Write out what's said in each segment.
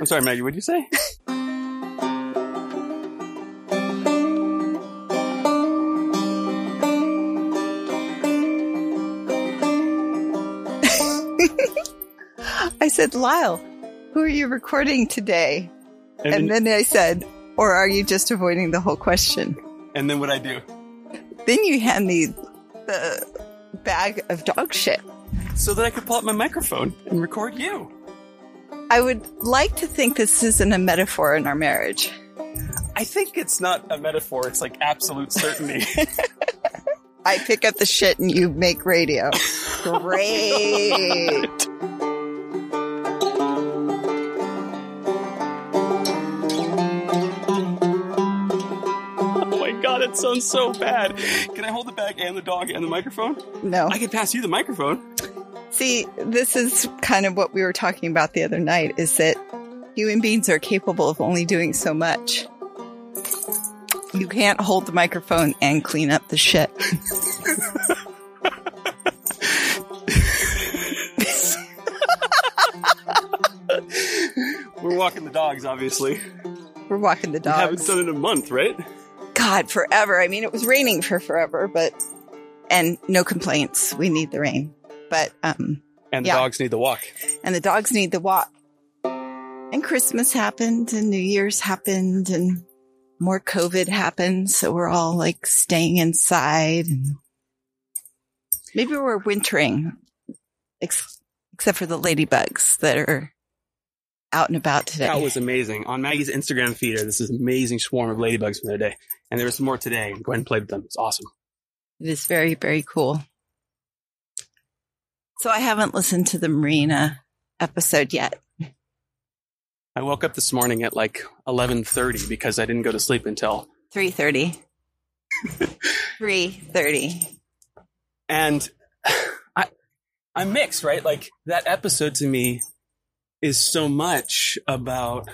I'm sorry, Maggi. What'd you say? I said, Lyle, who are you recording today? And, And then, then I said, or are you just avoiding the whole question? and then what I do? Then you hand me the bag of dog shit. So that I could pull out my microphone and record you. I would like to think this isn't a metaphor in our marriage. I think it's not a metaphor. It's like absolute certainty. I pick up the shit and you make radio. Great. oh my god, it sounds so bad. Can I hold the bag and the dog and the microphone? No. I can pass you the microphone. See, this is kind of what we were talking about the other night is that human beings are capable of only doing so much. You can't hold the microphone and clean up the shit. We're walking the dogs, obviously. We're walking the dogs. We haven't done it in a month, right? God, forever. I mean, it was raining for forever, but, and no complaints. We need the rain. But, um, And the Yeah. dogs need the walk. and the dogs need the walk. And Christmas happened and New Year's happened and more COVID happened. So we're all like staying inside and maybe we're wintering, ex- except for the ladybugs that are out and about today. That was amazing. On Maggi's Instagram feed, there's this is amazing swarm of ladybugs from the other day. And there was some more today. Go ahead and play with them. It's awesome. It is very, very cool. So I haven't listened to the Marina episode yet. I woke up this morning at like 11:30 because I didn't go to sleep until 3.30. 3.30. and I I'm mixed, right? Like that episode to me is so much about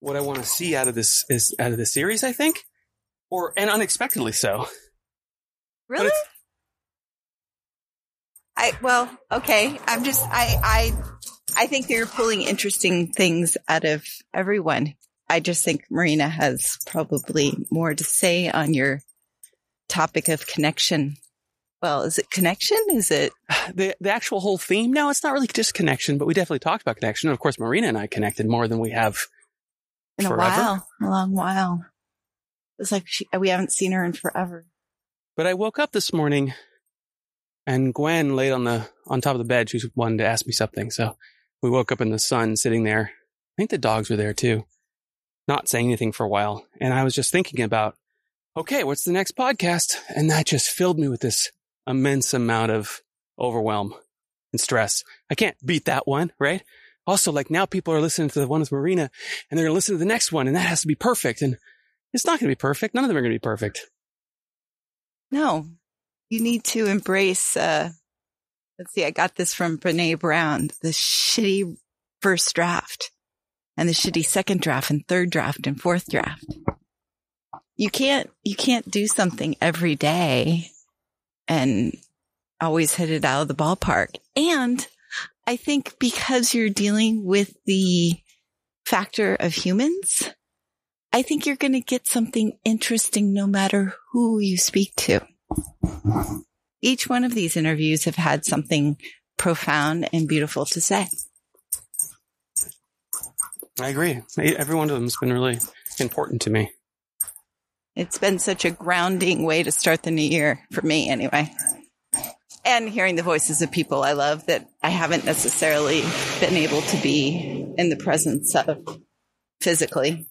what I want to see out of this is out of the series, I think. Or and unexpectedly so. Really? I well, okay. I'm just I I I think they're pulling interesting things out of everyone. I just think Marina has probably more to say on your topic of connection. Well, is it connection? Is it The the actual whole theme No, it's not really just connection, but we definitely talked about connection. And of course Marina and I connected more than we have in a while? A long while. It's like she, we haven't seen her in forever. But I woke up this morning and Gwen laid on the on top of the bed. She wanted to ask me something. So we woke up in the sun sitting there. I think the dogs were there too. Not saying anything for a while. And I was just thinking about, okay, what's the next podcast? And that just filled me with this immense amount of overwhelm and stress. I can't beat that one, right? Also, like now people are listening to the one with Marina and they're going to listen to the next one and that has to be perfect. And it's not going to be perfect. None of them are going to be perfect. No, you need to embrace. uh Let's see. I got this from Brene Brown. The shitty first draft, and the shitty second draft, and third draft, and fourth draft. You can't. You can't do something every day, and always hit it out of the ballpark. And I think because you're dealing with the factor of humans, I think you're going to get something interesting no matter who you speak to. Each one of these interviews have had something profound and beautiful to say. I agree. Every one of them has been really important to me. It's been such a grounding way to start the new year for me anyway. And hearing the voices of people I love that I haven't necessarily been able to be in the presence of physically.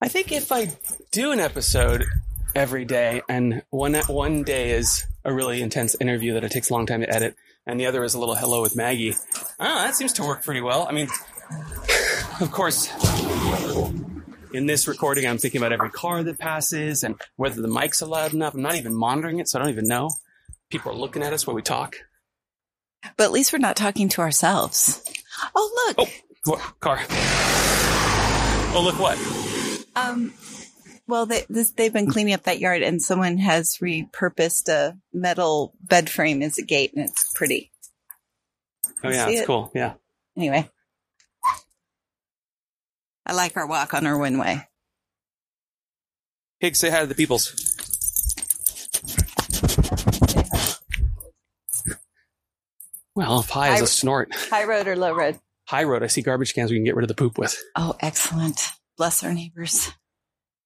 I think if I do an episode every day and one one day is a really intense interview that it takes a long time to edit and the other is a little hello with Maggi, oh, that seems to work pretty well. I mean, of course, in this recording, I'm thinking about every car that passes and whether the mic's are loud enough. I'm not even monitoring it, so I don't even know. People are looking at us while we talk. But at least we're not talking to ourselves. Oh, look. Oh, what car? Oh, look what? Um, well, they, this, they've been cleaning up that yard and someone has repurposed a metal bed frame as a gate and it's pretty. Oh yeah, it's it? cool. Yeah. Anyway, I like our walk on Irwin Way. Higgs, say hi to the peoples. Well, if high is a snort. High road or low road? High road, I see garbage cans we can get rid of the poop with. Oh, excellent. Bless our neighbors.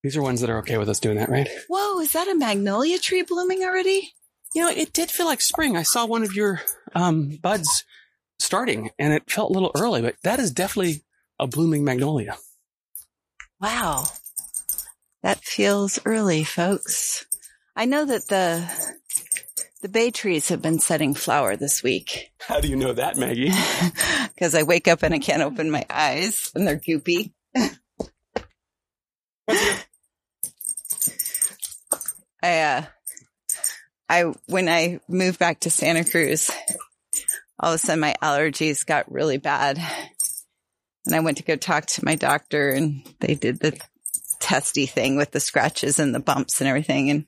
These are ones that are okay with us doing that, right? Whoa, is that a magnolia tree blooming already? You know, it did feel like spring. I saw one of your um, buds starting, and it felt a little early, but that is definitely a blooming magnolia. Wow. That feels early, folks. I know that the the bay trees have been setting flower this week How do you know that, Maggi? because I wake up and I can't open my eyes and they're goopy. I uh I when I moved back to Santa Cruz, all of a sudden my allergies got really bad. And I went to go talk to my doctor and they did the testy thing with the scratches and the bumps and everything and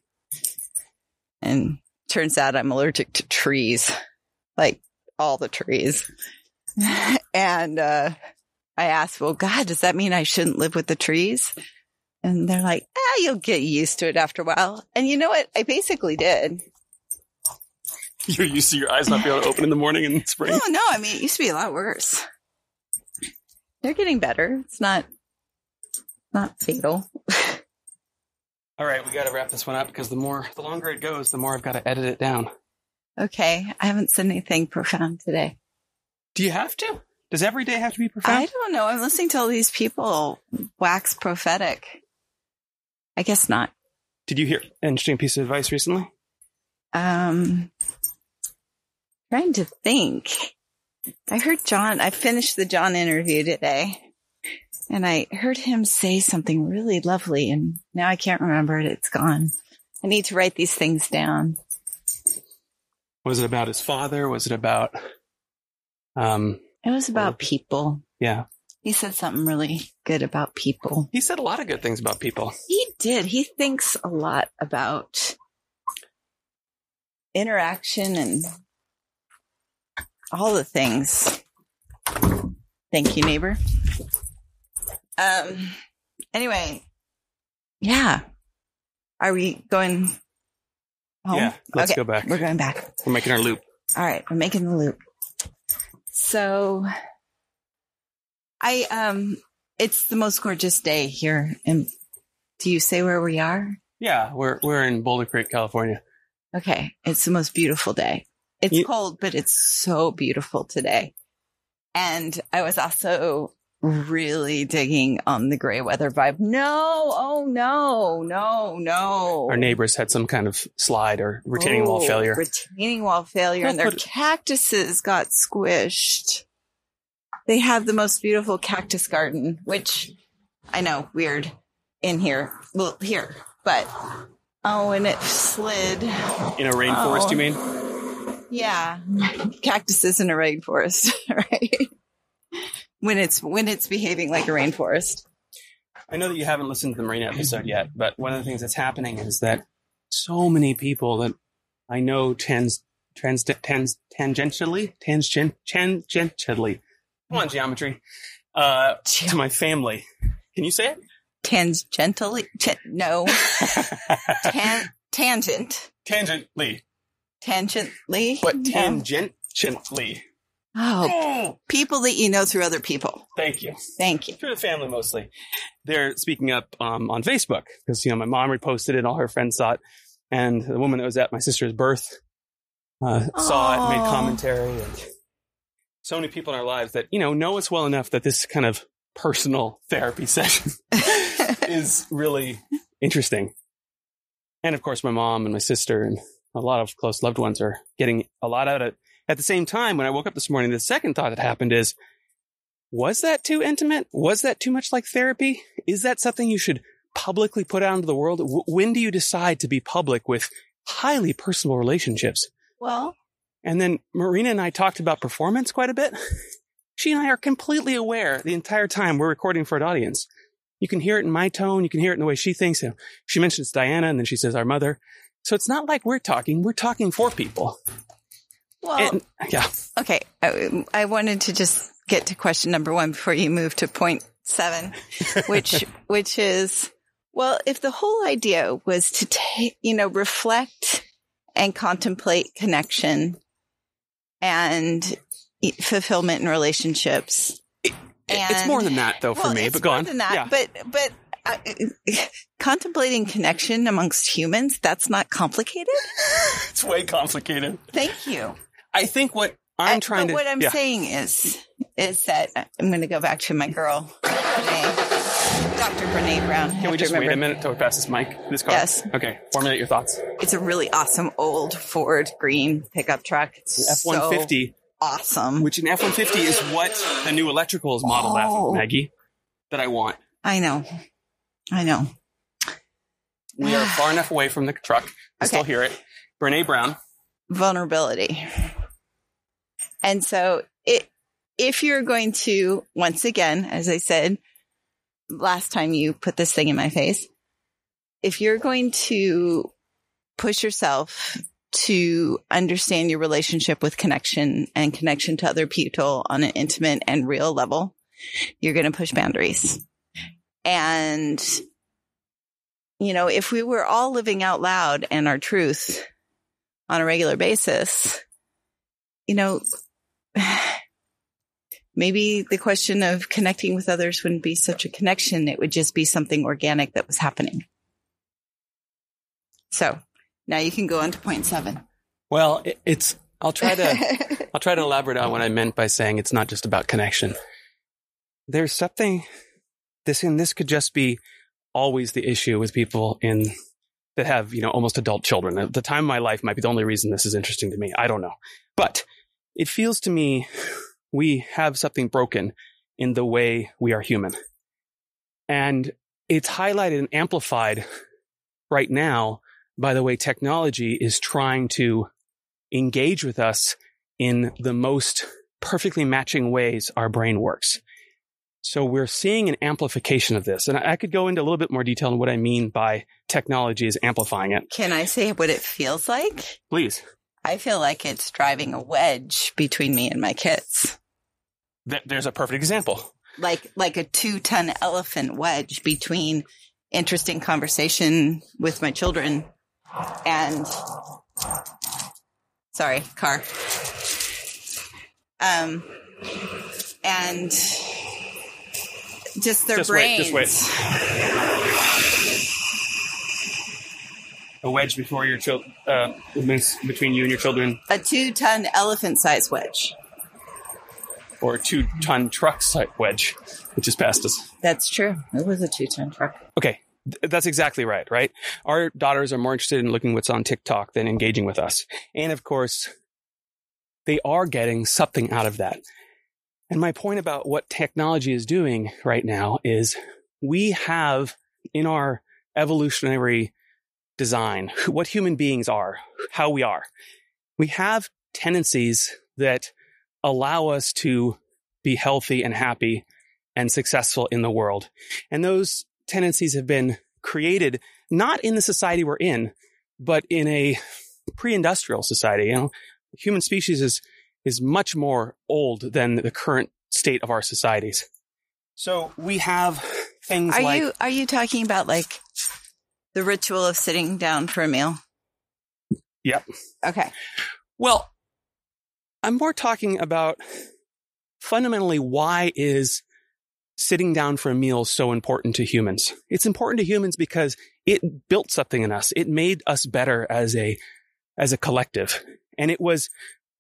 and turns out I'm allergic to trees. Like all the trees. and uh I asked, well, God, does that mean I shouldn't live with the trees? And they're like, ah, you'll get used to it after a while. And you know what? I basically did. You're used to your eyes not being able to open in the morning in spring. Oh, no. I mean, it used to be a lot worse. They're getting better. It's not, not fatal. All right, we got to wrap this one up because the more, the longer it goes, the more I've got to edit it down. Okay. I haven't said anything profound today. Do you have to? Does every day have to be profound? I don't know. I'm listening to all these people wax prophetic. I guess not. Did you hear an interesting piece of advice recently? Um, trying to think. I heard John, I finished the John interview today and I heard him say something really lovely and now I can't remember it. It's gone. I need to write these things down. Was it about his father? Was it about, um, It was about people. yeah. He said something really good about people. He said a lot of good things about people. He did. He thinks a lot about interaction and all the things. Thank you, neighbor. Um, anyway, yeah. Are we going home? Yeah, let's Okay, go back. We're going back. We're making our loop. All right, we're making the loop. So I um it's the most gorgeous day here and do you say where we are? Yeah, we're we're in Boulder Creek, California. Okay, it's the most beautiful day. It's You- cold, but it's so beautiful today. And I was also really digging on the gray weather vibe. No, oh no, no, no. Our neighbors had some kind of slide or retaining wall Oh, failure. Retaining wall failure, and their it- cactuses got squished. They have the most beautiful cactus garden, which I know weird in here. Well, here, but oh, and it slid. In a rainforest, Oh. you mean? Yeah, cactuses in a rainforest, right? When it's when it's behaving like a rainforest. I know that you haven't listened to the Marina episode yet, but one of the things that's happening is that so many people that I know trans, trans, trans tangentially, tangent, tangentially, come on, geometry, uh, to my family. Can you say it? Tangentially, ta- no, tan- tangent, Tangently, tangently, but tangentially. Oh, Oh, people that you know through other people. thank you. Thank you. through the family mostly. They're speaking up um, on Facebook because you know my mom reposted it, all her friends saw it, and the woman that was at my sister's birth uh, saw it, made commentary, and so many people in our lives that you know know us well enough that this kind of personal therapy session is really interesting. And of course, my mom and my sister and a lot of close loved ones are getting a lot out of it. At the same time, when I woke up this morning, the second thought that happened is, was that too intimate? Was that too much like therapy? Is that something you should publicly put out into the world? W- when do you decide to be public with highly personal relationships? well, And then Marina and I talked about performance quite a bit. She and I are completely aware the entire time we're recording for an audience. You can hear it in my tone. You can hear it in the way she thinks. She mentions Diana and then she says our mother. So it's not like we're talking. We're talking for people. well, And yeah, okay. I, I wanted to just get to question number one before you move to point seven, which, which is, well, if the whole idea was to take, you know, reflect and contemplate connection and fulfillment in relationships. it's more than that though for well, me, but go on. Than that, yeah. but, but uh, contemplating connection amongst humans, that's not complicated. it's way complicated. Thank you. I think what I'm trying but to. What I'm yeah. saying is, is that I'm going to go back to my girl, Dr. Brene Brown. Can we just wait a minute till we pass this mic? This car. Yes. Okay. Formulate your thoughts. It's a really awesome old Ford green pickup truck. It's F one fifty, awesome. which an F one fifty is what the new electrical is modeled Oh. after, Maggi. That I want. I know. I know. We are far enough away from the truck. I Okay. still hear it. Brene Brown. vulnerability. And so it, if you're going to, once again, as I said, last time you put this thing in my face, if you're going to push yourself to understand your relationship with connection and connection to other people on an intimate and real level, you're going to push boundaries. And, you know, if we were all living out loud and our truth on a regular basis, you know, maybe the question of connecting with others wouldn't be such a connection. It would just be something organic that was happening. So now you can go on to point seven. Well, it, it's. I'll try to. I'll try to elaborate on what I meant by saying it's not just about connection. There's something. This and this could just be always the issue with people in that have you know almost adult children. At the time of my life might be the only reason this is interesting to me. I don't know, but it feels to me we have something broken in the way we are human, and it's highlighted and amplified right now by the way technology is trying to engage with us in the most perfectly matching ways our brain works. So we're seeing an amplification of this. And I could go into a little bit more detail on what I mean by technology is amplifying it. Can I say what it feels like? Please. I feel like it's driving a wedge between me and my kids. Th- there's a perfect example. Like, like a two ton elephant wedge between interesting conversation with my children and sorry, car. Um, and just their Just wait, brains. just wait. A wedge before your child, uh, between you and your children, A two ton elephant size wedge. or a two ton truck type wedge, which is past us. That's true. It was a two ton truck. Okay. That's exactly right, right? Our daughters are more interested in looking what's on TikTok than engaging with us. And of course, they are getting something out of that. And my point about what technology is doing right now is we have in our evolutionary design what human beings are, how we are. We have tendencies that allow us to be healthy and happy and successful in the world. And those tendencies have been created not in the society we're in, but in a pre-industrial society. You know, human species is is much more old than the current state of our societies. So we have things Are like you are you talking about like the ritual of sitting down for a meal? Yep. Okay. Well, I'm more talking about fundamentally why is sitting down for a meal so important to humans? It's important to humans because it built something in us. It made us better as a, as a collective. And it was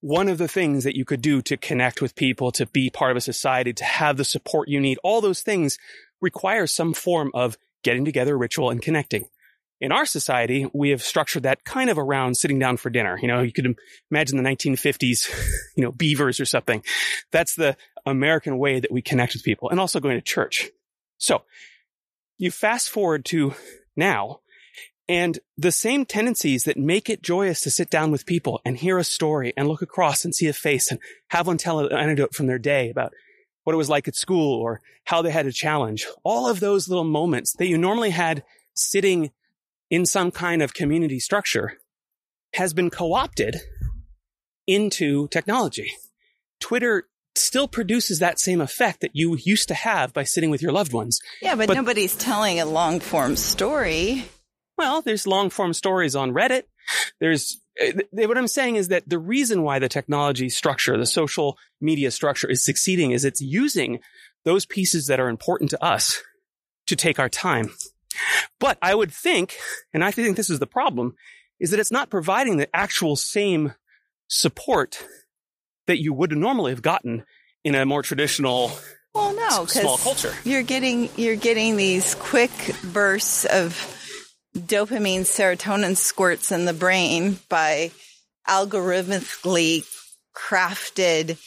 one of the things that you could do to connect with people, to be part of a society, to have the support you need. All those things require some form of getting together, ritual, and connecting. In our society, we have structured that kind of around sitting down for dinner. You know, you could imagine the 1950s, you know, beavers or something. That's the American way that we connect with people and also going to church. So you fast forward to now and the same tendencies that make it joyous to sit down with people and hear a story and look across and see a face and have one tell an anecdote from their day about what it was like at school or how they had a challenge. All of those little moments that you normally had sitting in some kind of community structure has been co-opted into technology. Twitter still produces that same effect that you used to have by sitting with your loved ones. Yeah, but, But- nobody's telling a long form story. Well, there's long form stories on Reddit. There's th- what I'm saying is that the reason why the technology structure, the social media structure is succeeding is it's using those pieces that are important to us to take our time. But I would think, and I think this is the problem, is that it's not providing the actual same support that you would normally have gotten in a more traditional Well, no, small culture. you're getting you're getting these quick bursts of dopamine, serotonin squirts in the brain by algorithmically crafted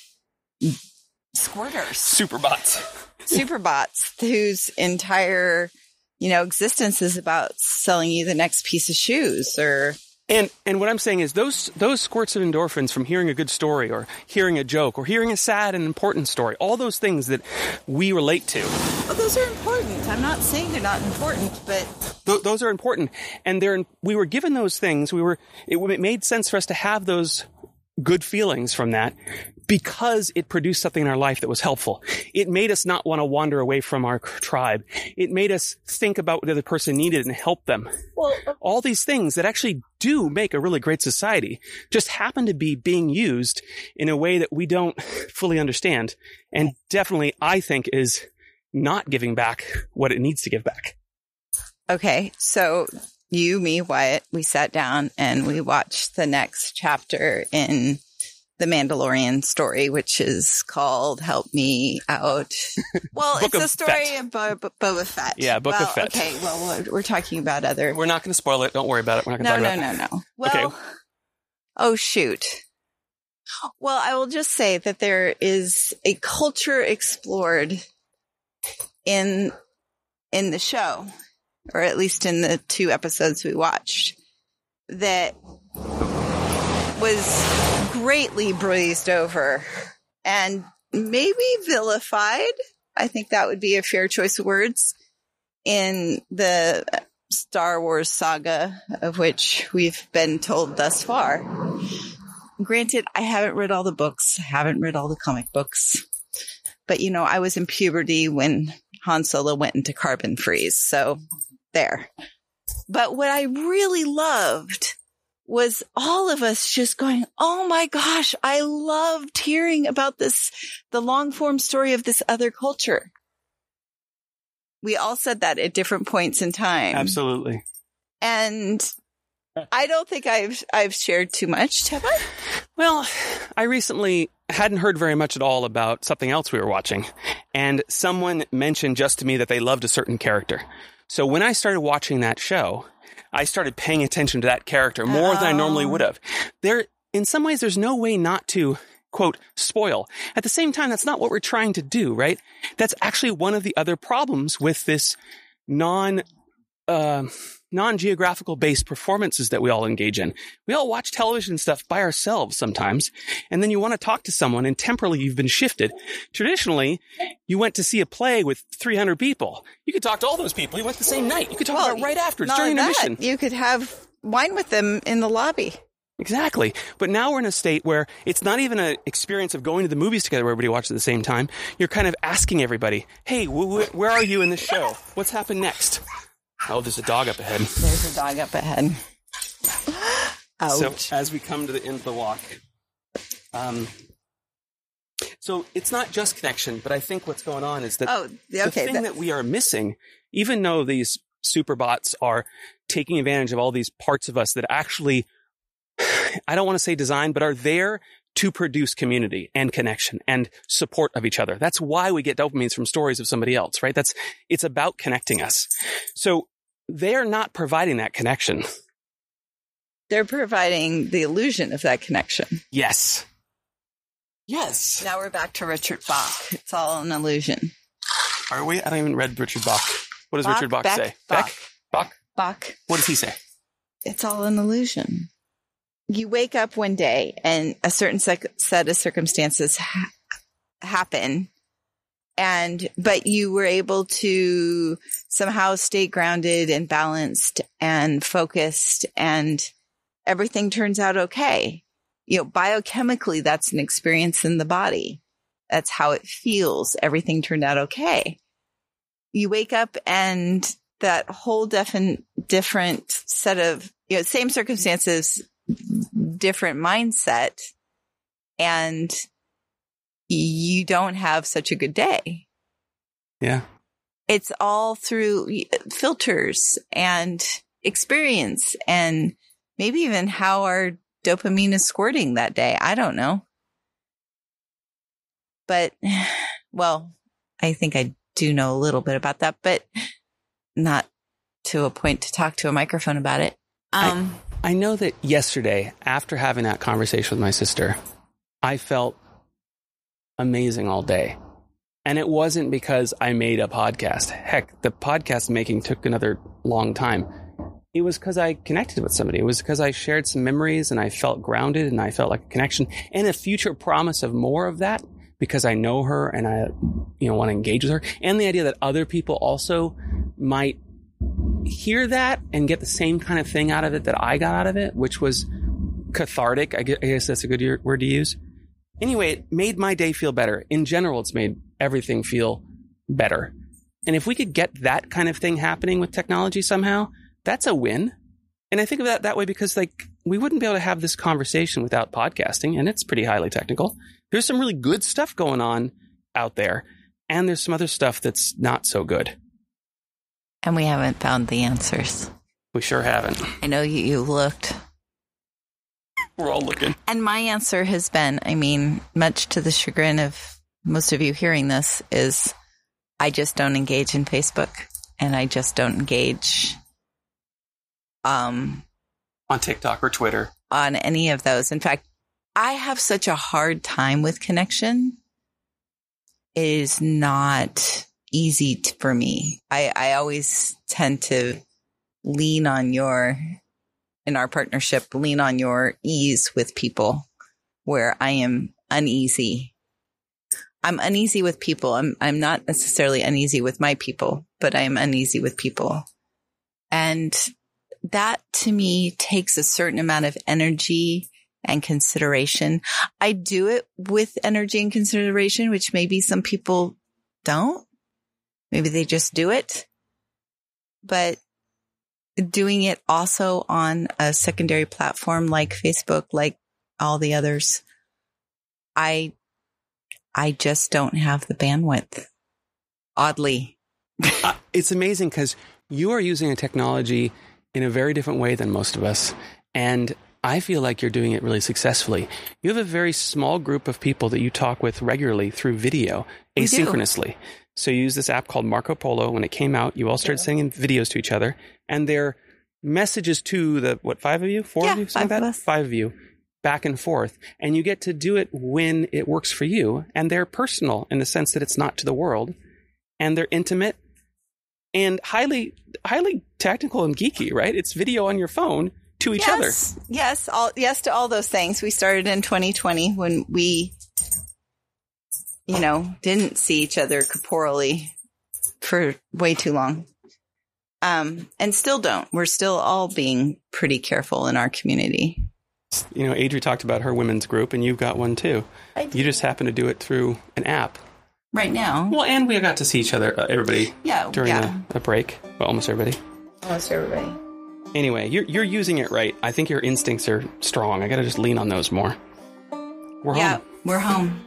squirters, Superbots. superbots, whose entire you know existence is about selling you the next piece of shoes or And and what I'm saying is those those squirts of endorphins from hearing a good story or hearing a joke or hearing a sad and important story, all those things that we relate to, well, those are important. I'm not saying they're not important, but th- those are important. And they're we were given those things. We were it, it made sense for us to have those good feelings from that because it produced something in our life that was helpful. It made us not want to wander away from our tribe. It made us think about what the other person needed and help them. well, uh all these things that actually do make a really great society just happen to be being used in a way that we don't fully understand and definitely I think is not giving back what it needs to give back. Okay, so you, me, Wyatt, we sat down and we watched the next chapter in the Mandalorian story, which is called "Help Me Out." Well, it's a story Fett. Bo- Boba Fett. Yeah, Book of Fett. Okay, well, we're, we're talking about other. We're not going to spoil it. Don't worry about it. We're not going to No, talk no, about no, no. Well, Okay. oh shoot. Well, I will just say that there is a culture explored in in the show, or at least in the two episodes we watched, that was greatly breezed over and maybe vilified. I think that would be a fair choice of words in the Star Wars saga of which we've been told thus far. Granted, I haven't read all the books, haven't read all the comic books, but you know, I was in puberty when Han Solo went into carbon freeze. So there. But what I really loved was all of us just going, Oh my gosh, I loved hearing about this, the long form story of this other culture. We all said that at different points in time. Absolutely. And I don't think I've, I've shared too much, have I? Well, I recently hadn't heard very much at all about something else we were watching, and someone mentioned just to me that they loved a certain character. So when I started watching that show, I started paying attention to that character more than I normally Oh. would have. There, in some ways, there's no way not to quote spoil. At the same time, that's not what we're trying to do, right? That's actually one of the other problems with this non, uh, non-geographical based performances that we all engage in. We all watch television stuff by ourselves sometimes, and then you want to talk to someone and temporally you've been shifted. Traditionally, you went to see a play with 300 people. You could talk to all those people. You went the same night. You could talk Well, about right afterwards during only intermission. that, you could have wine with them in the lobby. Exactly. But now we're in a state where it's not even an experience of going to the movies together where everybody watches at the same time. You're kind of asking everybody, hey, wh- wh- where are you in this show? What's happened next? Oh, there's a dog up ahead. There's a dog up ahead. Ouch. So as we come to the end of the walk, um, so it's not just connection, but I think what's going on is that oh, the okay. thing that- that we are missing, even though these superbots are taking advantage of all these parts of us that actually, I don't want to say design, but are there to produce community and connection and support of each other. That's why we get dopamines from stories of somebody else, right? That's, it's about connecting us. So they're not providing that connection. they're providing the illusion of that connection. Yes. Yes. Now we're back to Richard Bach. It's all an illusion. Are we? I don't even read Richard Bach. What does Bach, Richard Bach Beck, say? Bach. Beck? Bach? Bach. What does he say? It's all an illusion. You wake up one day and a certain sec- set of circumstances ha- happen. And, but you were able to somehow stay grounded and balanced and focused and everything turns out okay. You know, biochemically, that's an experience in the body. That's how it feels. Everything turned out okay. You wake up and that whole different, different set of, you know, same circumstances, different mindset and you don't have such a good day. Yeah. It's all through filters and experience and maybe even how our dopamine is squirting that day. I don't know. But, well, I think I do know a little bit about that, but not to a point to talk to a microphone about it. Um, I, I know that yesterday, after having that conversation with my sister, I felt amazing all day. And it wasn't because I made a podcast. Heck, the podcast making took another long time. It was because I connected with somebody. It was because I shared some memories and I felt grounded and I felt like a connection and a future promise of more of that because I know her and I, you know, want to engage with her. And the idea that other people also might hear that and get the same kind of thing out of it that I got out of it, which was cathartic. I guess that's a good word to use. Anyway, it made my day feel better. In general, it's made everything feel better. And if we could get that kind of thing happening with technology somehow, that's a win. And I think of that that way because like we wouldn't be able to have this conversation without podcasting and it's pretty highly technical. There's some really good stuff going on out there and there's some other stuff that's not so good. And we haven't found the answers. We sure haven't. I know you, you looked. We're all looking. And my answer has been, I mean, much to the chagrin of most of you hearing this, is I just don't engage in Facebook and I just don't engage um on TikTok or Twitter. On any of those. In fact, I have such a hard time with connection. It is not easy t- for me. I, I always tend to lean on your in our partnership, lean on your ease with people where I am uneasy. I'm uneasy with people. I'm, I'm not necessarily uneasy with my people, but I am uneasy with people. And that to me takes a certain amount of energy and consideration. I do it with energy and consideration, which maybe some people don't. Maybe they just do it. But doing it also on a secondary platform like Facebook, like all the others, I, I just don't have the bandwidth. Oddly. uh, it's amazing because you are using a technology in a very different way than most of us. And I feel like you're doing it really successfully. You have a very small group of people that you talk with regularly through video, asynchronously. So you use this app called Marco Polo. When it came out, you all started yeah. sending videos to each other, and their messages to the what five of you, four yeah, of you, something like that, five of you, back and forth, and you get to do it when it works for you, and they're personal in the sense that it's not to the world, and they're intimate, and highly highly technical and geeky. Right? It's video on your phone to each yes, other. Yes, all yes to all those things. We started in 2020 when we you know, didn't see each other corporally for way too long. Um, and still don't. We're still all being pretty careful in our community. You know, Adri talked about her women's group, and you've got one too. You just happen to do it through an app. Right now. Well, and we got to see each other, uh, everybody. Yeah, during yeah. A, a break. Well, almost everybody. Almost everybody. Anyway, you're you're using it right. I think your instincts are strong. I got to just lean on those more. We're home. yeah, home. we're home.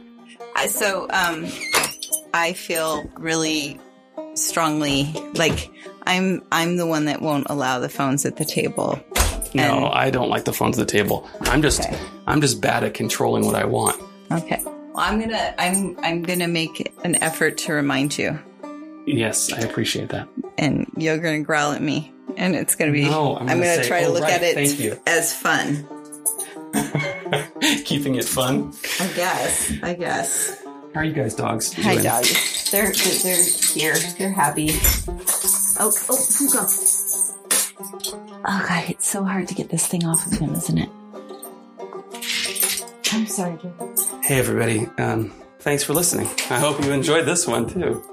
I, so um, I feel really strongly like I'm I'm the one that won't allow the phones at the table. No, I don't like the phones at the table. I'm just okay. I'm just bad at controlling what I want. Okay. Well, I'm gonna I'm I'm gonna make an effort to remind you. Yes, I appreciate that. And you're gonna growl at me, and it's gonna be. No, I'm gonna, gonna say, try to oh, look right, at it as fun. Keeping it fun. I guess. I guess. How are you guys, dogs? Hi, doing? dogs. They're they're here. They're happy. Oh, oh, Hugo. Oh God, it's so hard to get this thing off of him, isn't it? I'm sorry, Hey, everybody. Um, thanks for listening. I hope you enjoyed this one too.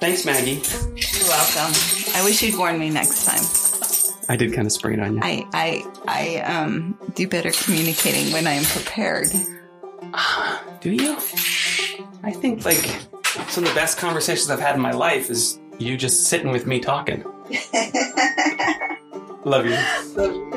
Thanks, Maggi. You're welcome. I wish you'd warn me next time. I did kind of spring it on you. I I I um do better communicating when I'm prepared. Do you? I I think like some of the best conversations I've had in my life is you just sitting with me talking. Love you. So,